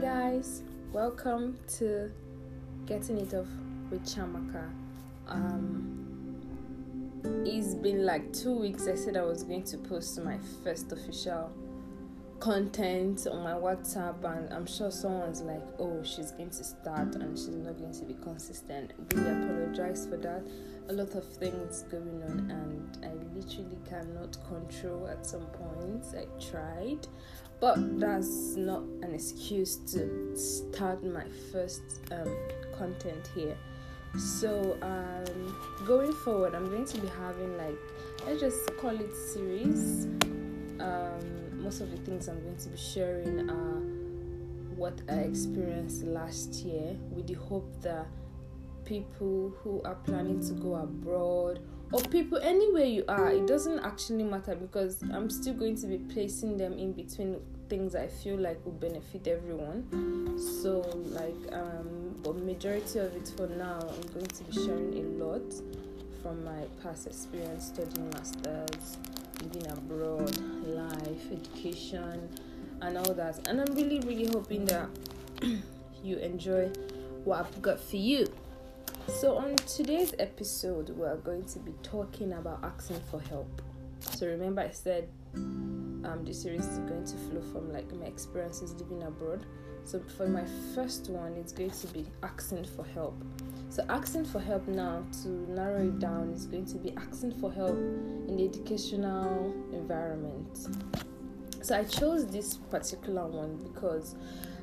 guys, welcome to Getting It Off with Chiamaka. Um, it's been like two weeks. I said I was going to post my first official content on my WhatsApp, and I'm sure someone's like, "Oh, she's going to start and she's not going to be consistent." Really apologize for that. A lot of things going on, and I literally cannot control at some points. I tried, but that's not an excuse to start my first um, content here. So, um, going forward, I'm going to be having like let's just call it series. Um, most of the things I'm going to be sharing are what I experienced last year, with the hope that people who are planning to go abroad or people anywhere you are it doesn't actually matter because i'm still going to be placing them in between things i feel like will benefit everyone. So like um but majority of it for now i'm going to be sharing a lot from my past experience studying masters living abroad life education and all that and i'm really really hoping that you enjoy what i've got for you so, on today's episode, we are going to be talking about asking for help. So, remember, I said um, this series is going to flow from like my experiences living abroad. So, for my first one, it's going to be asking for help. So, asking for help now, to narrow it down, is going to be asking for help in the educational environment. So, I chose this particular one because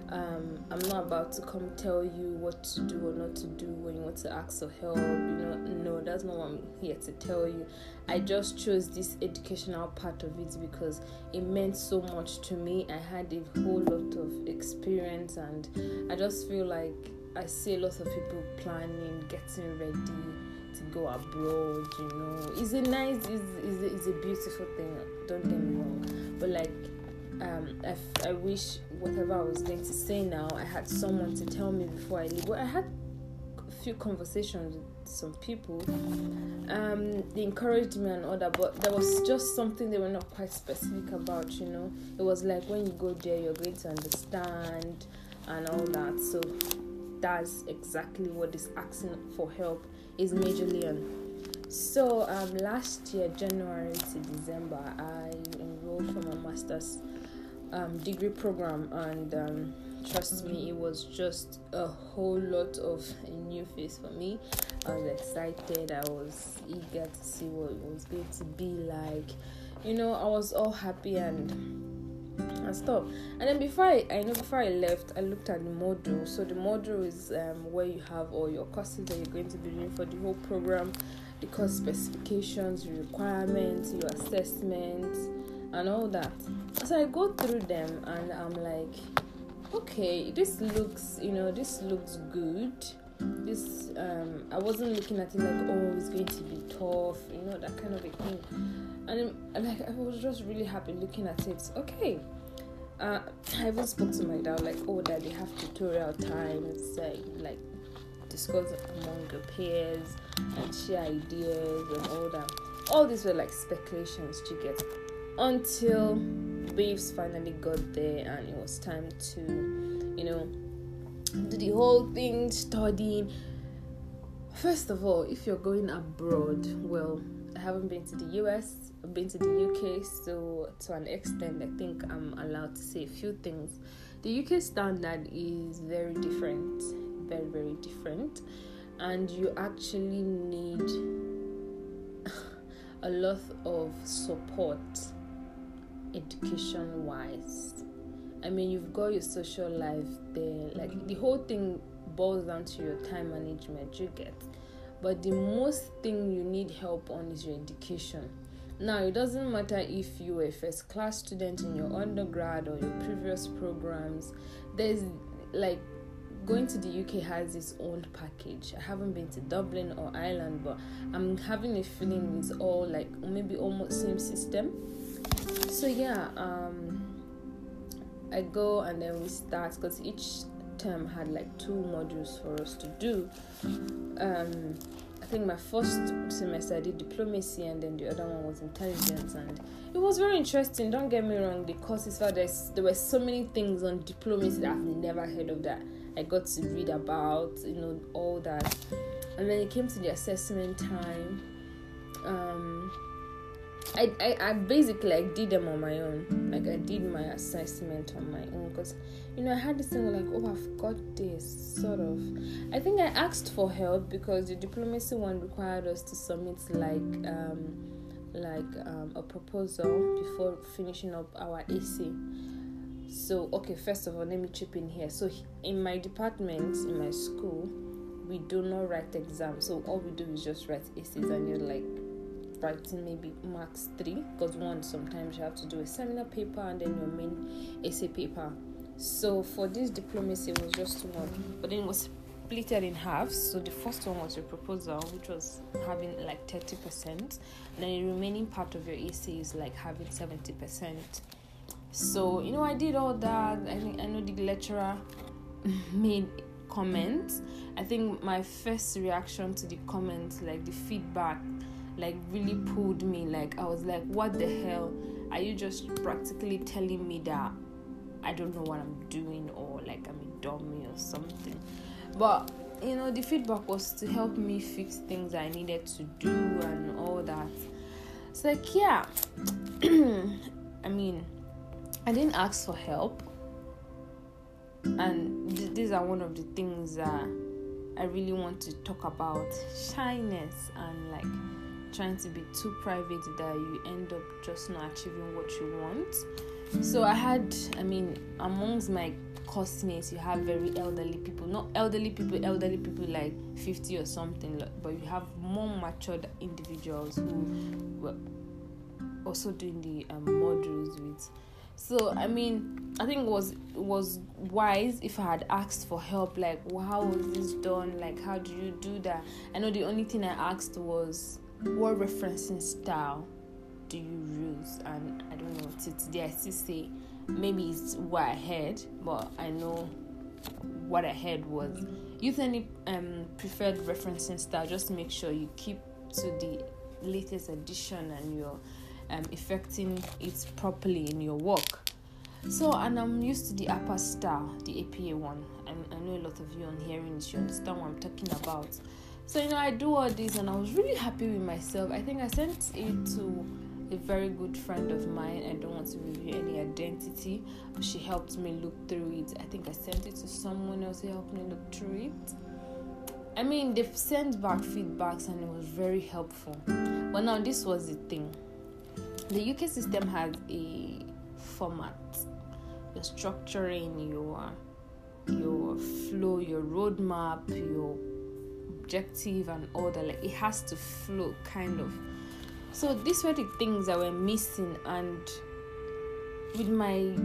um, I'm not about to come tell you what to do or not to do when you want to ask for help. You know, no, that's not what I'm here to tell you. I just chose this educational part of it because it meant so much to me. I had a whole lot of experience, and I just feel like I see a lot of people planning, getting ready to go abroad. You know, it's a nice, it's, it's, a, beautiful thing. Don't get me wrong, but like um, I, I wish whatever I was going to say now, I had someone to tell me before I leave. But I had a few conversations with some people. Um, they encouraged me and all that, but there was just something they were not quite specific about. You know, it was like when you go there, you're going to understand and all that. So that's exactly what is asking for help is Major on. So um, last year, January to December, I enrolled for my master's um, degree program, and um, trust me, it was just a whole lot of a new face for me. I was excited, I was eager to see what it was going to be like. You know, I was all happy and and stuff. And then before I, I know before I left, I looked at the module. So the module is um, where you have all your courses that you're going to be doing for the whole program, the course specifications, your requirements, your assessments, and all that. So I go through them and I'm like, okay, this looks, you know, this looks good. This, um, I wasn't looking at it like, oh, it's going to be tough, you know, that kind of a thing. And, and like, I was just really happy looking at it. Okay, uh, I even spoke to my dad like, oh, that they have tutorial times, like, like discuss among your peers and share ideas and all that. All these were like speculations to get until babes finally got there and it was time to, you know, do the whole thing, studying. First of all, if you're going abroad, well, I haven't been to the US, I've been to the UK, so to an extent, I think I'm allowed to say a few things. The UK standard is very different, very, very different, and you actually need a lot of support education wise. I mean, you've got your social life there, like the whole thing boils down to your time management, you get. But the most thing you need help on is your education. Now, it doesn't matter if you were a first class student in your undergrad or your previous programs, there's like going to the UK has its own package. I haven't been to Dublin or Ireland, but I'm having a feeling it's all like maybe almost same system so yeah um i go and then we start because each term had like two modules for us to do um I think my first semester I did diplomacy, and then the other one was intelligence, and it was very interesting. Don't get me wrong, the courses felt there were so many things on diplomacy that I've never heard of that I got to read about, you know, all that. And then it came to the assessment time. Um, I, I, I basically like did them on my own. Like I did my assessment on my own because you know I had this thing like oh I've got this sort of. I think I asked for help because the diplomacy one required us to submit like um like um, a proposal before finishing up our essay. So okay, first of all, let me chip in here. So in my department in my school, we do not write exams. So all we do is just write essays, and you're like writing maybe max three because one sometimes you have to do a seminar paper and then your main essay paper. So for this diplomacy it was just one but then it was split in half. So the first one was your proposal which was having like 30% and then the remaining part of your essay is like having 70% so you know i did all that. I think i know the lecturer made comments. I think my first reaction to the comments like the feedback like really pulled me. Like i was like what the hell? Are you just practically telling me that i don't know what i'm doing or like i'm a dummy or something? But you know the feedback was to help me fix things i needed to do and all that. It's like yeah i mean i didn't ask for help. And th- these are one of the things that i really want to talk about shyness and like trying to be too private that you end up just not achieving what you want. So I had, I mean, amongst my classmates, you have very elderly people, not elderly people, elderly people like 50 or something, but you have more matured individuals who were also doing the um, modules with. So I mean, I think it was it was wise if I had asked for help. Like, well, how was this done? Like, how do you do that? I know the only thing I asked was what referencing style do you use? And I don't know, today I still say maybe it's what I heard, but I know what I heard was use any um, preferred referencing style. Just make sure you keep to the latest edition and you're um, effecting it properly in your work. So, and I'm used to the upper style, the APA one. And I know a lot of you on hearing this, you understand what I'm talking about. So you know, I do all this, and I was really happy with myself. I think I sent it to a very good friend of mine. I don't want to reveal any identity, she helped me look through it. I think I sent it to someone else who helped me look through it. I mean, they've sent back feedbacks and it was very helpful. But now, this was the thing the UK system has a format, your structuring, your your flow, your roadmap, your objective and all that like it has to flow kind of. So these were the things that were missing and with my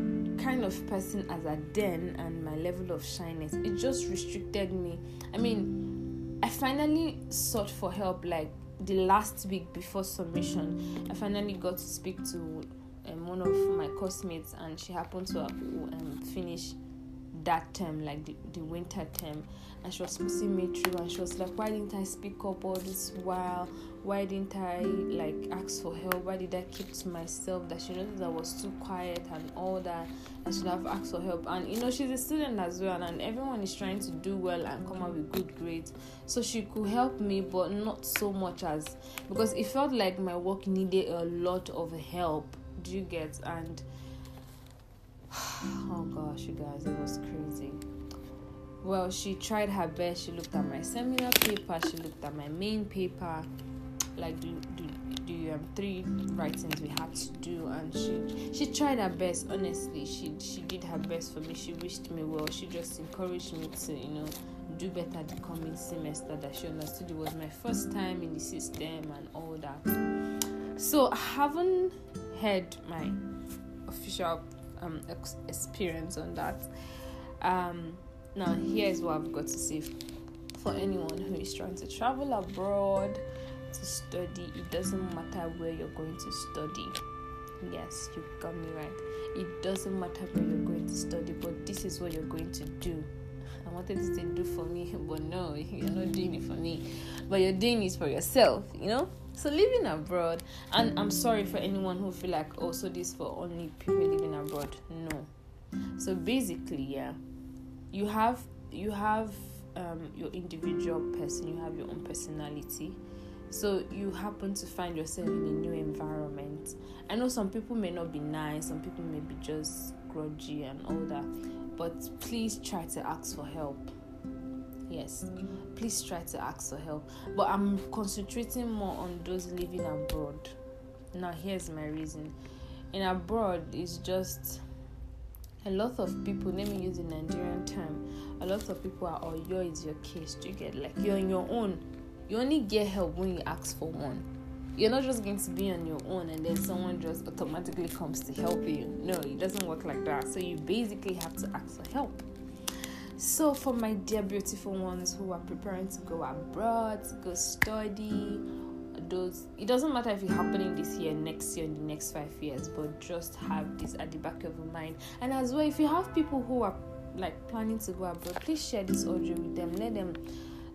kind of person as a den and my level of shyness it just restricted me. I mean i finally sought for help like the last week before submission. I finally got to speak to um, one of my classmates and she happened to um, finish that term like the, the winter term. And she was pushing me through and she was like why didn't i speak up all this while? Why didn't i like ask for help? Why did i keep to myself that she noticed i was too quiet and all that? I should have asked for help. And you know she's a student as well and everyone is trying to do well and come up with good grades. So she could help me but not so much as because it felt like my work needed a lot of help. Do you get? And oh gosh you guys it was crazy well, she tried her best. She looked at my seminar paper, she looked at my main paper, like the, the, the um, three writings we had to do, and she she tried her best. Honestly, she she did her best for me. She wished me well. She just encouraged me to you know do better the coming semester. That she understood it was my first time in the system and all that. So I haven't had my official um, ex- experience on that. Um, now, here is what I've got to say for anyone who is trying to travel abroad to study. It doesn't matter where you're going to study. Yes, you got me right. It doesn't matter where you're going to study, but this is what you're going to do. I wanted to do for me, but no, you're not doing it for me. But you're doing it for yourself, you know? So living abroad, and I'm sorry for anyone who feel like oh, so this for only people living abroad. No. So basically, yeah, you have you have um, your individual person, you have your own personality. So you happen to find yourself in a new environment. I know some people may not be nice, some people may be just grudgy and all that, but please try to ask for help. Yes, please try to ask for help. But I'm concentrating more on those living abroad. Now, here's my reason. In abroad, it's just a lot of people, let me use the Nigerian term, a lot of people are, oh, your is your case. You get like you're on your own? You only get help when you ask for one. You're not just going to be on your own and then someone just automatically comes to help you. No, it doesn't work like that. So you basically have to ask for help. So, for my dear beautiful ones who are preparing to go abroad, to go study, those it doesn't matter if it's happening this year, next year, in the next five years, but just have this at the back of your mind. And as well, if you have people who are like planning to go abroad, please share this audio with them. Let them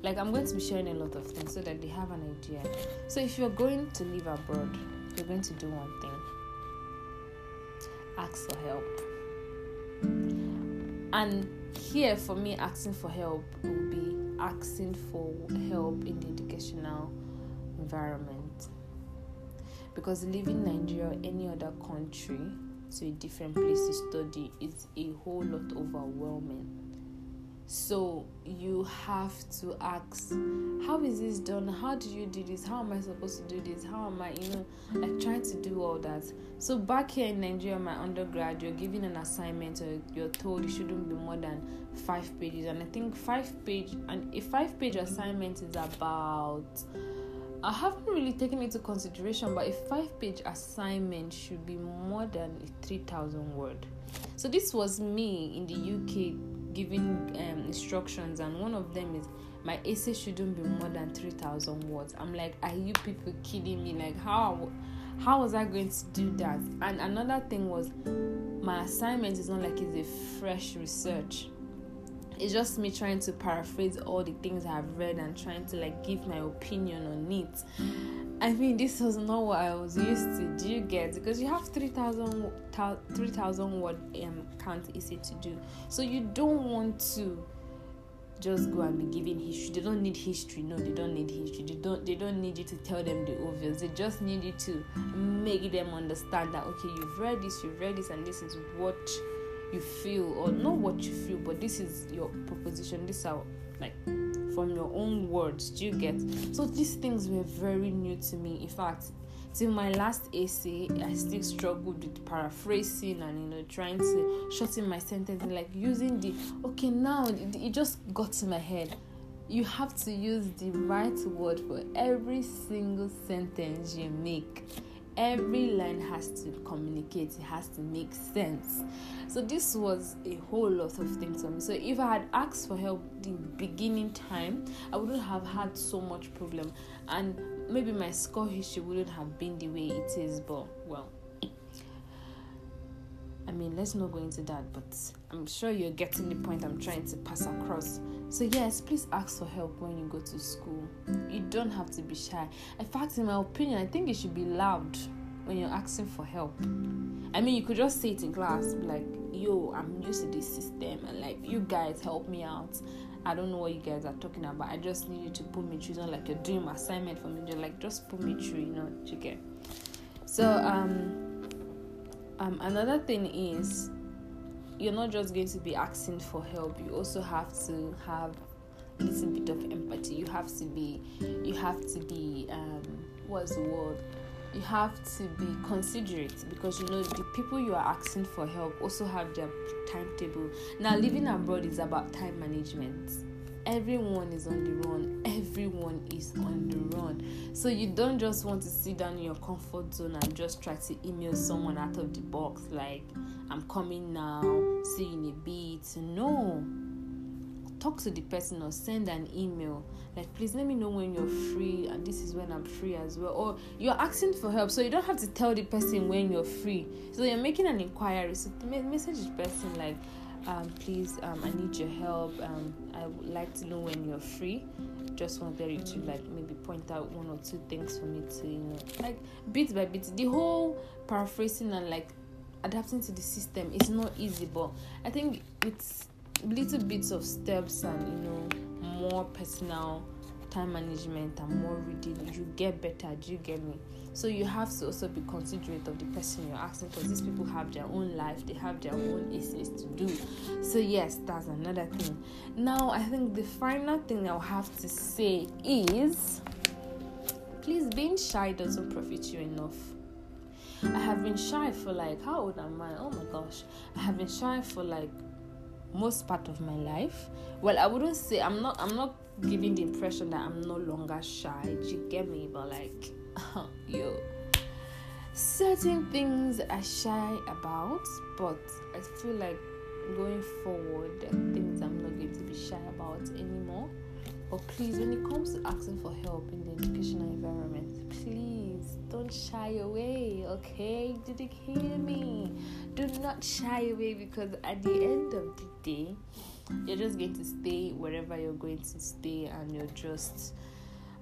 like I'm going to be sharing a lot of things so that they have an idea. So if you're going to live abroad, you're going to do one thing. Ask for help. And here for me asking for help will be asking for help in the educational environment. Because living Nigeria or any other country to a different place to study is a whole lot overwhelming so you have to ask, how is this done? How do you do this? How am I supposed to do this? How am I, you know, like trying to do all that? So back here in Nigeria, my undergrad, you're given an assignment or you're told it shouldn't be more than five pages. And I think five page and a five page assignment is about I haven't really taken into consideration, but a five page assignment should be more than 3,000 word. So this was me in the UK giving um, instructions, and one of them is my essay shouldn't be more than 3,000 words. I'm like, are you people kidding me? Like, how how was I going to do that? And another thing was, my assignment is not like it's a fresh research. It's just me trying to paraphrase all the things I've read and trying to like give my opinion on it. I mean, this was not what I was used to. Do you get? Because you have 3,000 3, word um, count essay to do. So you don't want to just go and be giving history. They don't need history. No, they don't need history. They don't they don't need you to tell them the obvious. They just need you to make them understand that okay, you've read this, you've read this, and this is what you feel, or not what you feel, but this is your proposition. This is how like from your own words. Do you get? So these things were very new to me. In fact, till my last essay, I still struggled with paraphrasing and you know trying to shorten my sentence like using the okay now it, it just got to my head. You have to use the right word for every single sentence you make every line has to communicate it has to make sense. So this was a whole lot of things for me. So if i had asked for help in the beginning time i wouldn't have had so much problem. And maybe my score history wouldn't have been the way it is but well mean, let's not go into that, but I'm sure you're getting the point I'm trying to pass across. So, yes, please ask for help when you go to school. You don't have to be shy. In fact, in my opinion, I think you should be loud when you're asking for help. I mean, you could just say it in class, like, yo, I'm used to this system, and like, you guys help me out. I don't know what you guys are talking about. I just need you to put me through. Not like you're doing assignment for me. You're like, just put me through, you know, you get. So, um, um, another thing is you're not just going to be asking for help you also have to have a little bit of empathy. You have to be you have to be um, what's the word? You have to be considerate because you know the people you are asking for help also have their timetable. Now living abroad is about time management everyone is on the run. Everyone is on the run. So you don't just want to sit down in your comfort zone and just try to email someone out of the box like i'm coming now see you in a bit. No. Talk to the person or send an email like please let me know when you're free and this is when i'm free as well. Or you're asking for help so you don't have to tell the person when you're free. So you're making an inquiry. So message the person like um, please um, i need your help. Um, i would like to know when you're free. Just wanted you to like maybe point out one or two things for me to you know like bit by bit. The whole paraphrasing and like adapting to the system is not easy but i think it's little bits of steps and you know more personal time management and more reading. You get better do you get me so you have to also be considerate of the person you're asking because these people have their own life they have their own issues to do so yes that's another thing now i think the final thing i'll have to say is please being shy doesn't profit you enough I have been shy for like how old am I? Oh my gosh. I have been shy for like most part of my life. Well, I wouldn't say I'm not I'm not giving the impression that I'm no longer shy. Do you get me? But like yo certain things I shy about, but I feel like going forward things I'm not going to be shy about anymore. But please, when it comes to asking for help in the educational environment, please don't shy away, okay? Did you hear me? Do not shy away because at the end of the day, you're just going to stay wherever you're going to stay, and you're just,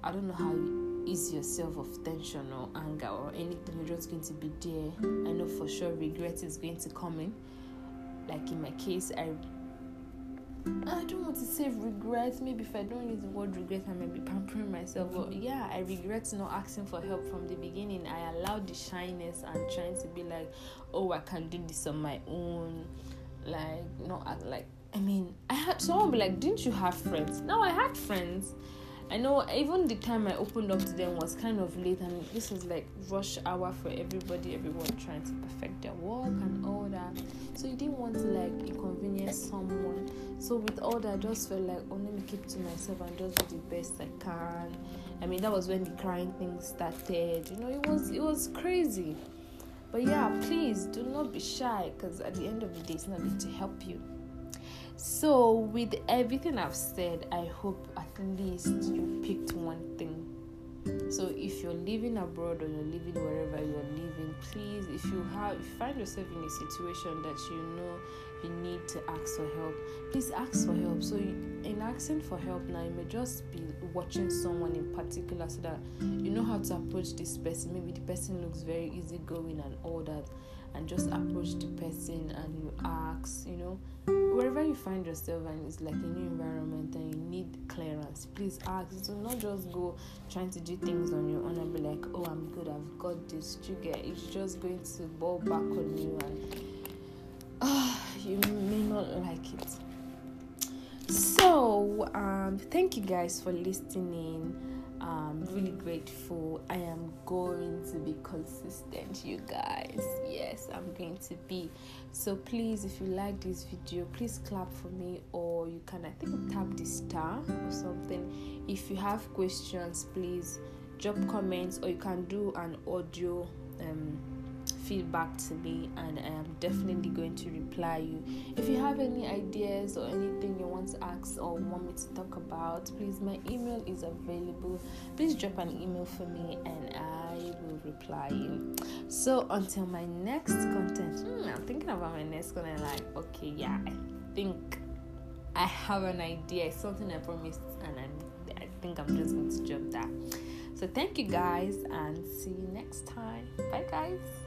I don't know how you ease yourself of tension or anger or anything, you're just going to be there. I know for sure regret is going to come in. Like in my case, I I don't want to say regret. Maybe if I don't use the word regret, I may be pampering myself. But yeah, I regret not asking for help from the beginning. I allowed the shyness and trying to be like, oh, I can do this on my own. Like, not like, I mean, I had someone be like, didn't you have friends? No, I had friends. I know even the time I opened up to them was kind of late, and this was like rush hour for everybody, everyone trying to perfect their work and all that. So you didn't want to like inconvenience someone. So with all that, I just felt like, oh, let me keep to myself and just do the best I can. I mean, that was when the crying thing started. You know, it was it was crazy. But yeah, please do not be shy because at the end of the day, it's not going to help you. So, with everything I've said, I hope at least you picked one thing. So, if you're living abroad or you're living wherever you're living, please, if you have, if you find yourself in a situation that you know you need to ask for help, please ask for help. So, in asking for help now, you may just be watching someone in particular so that you know how to approach this person. Maybe the person looks very easygoing and all that and just approach the person and you ask, you know, wherever you find yourself and it's like a new environment and you need clearance, please ask. Do not just go trying to do things on your own and be like, oh, I'm good, I've got this. You get it's just going to ball back on you and uh, you may not like it. So, um, thank you guys for listening. I'm really grateful. I am going to be consistent, you guys. Yes, I'm going to be. So please, if you like this video, please clap for me, or you can I think tap the star or something. If you have questions, please drop comments, or you can do an audio. Um, feedback to me and I am definitely going to reply you. If you have any ideas or anything you want to ask or want me to talk about, please my email is available. Please drop an email for me and I will reply you. So until my next content, hmm, I'm thinking about my next content like okay yeah I think I have an idea. It's something I promised and I, I think I'm just going to jump that. So thank you guys and see you next time. Bye guys.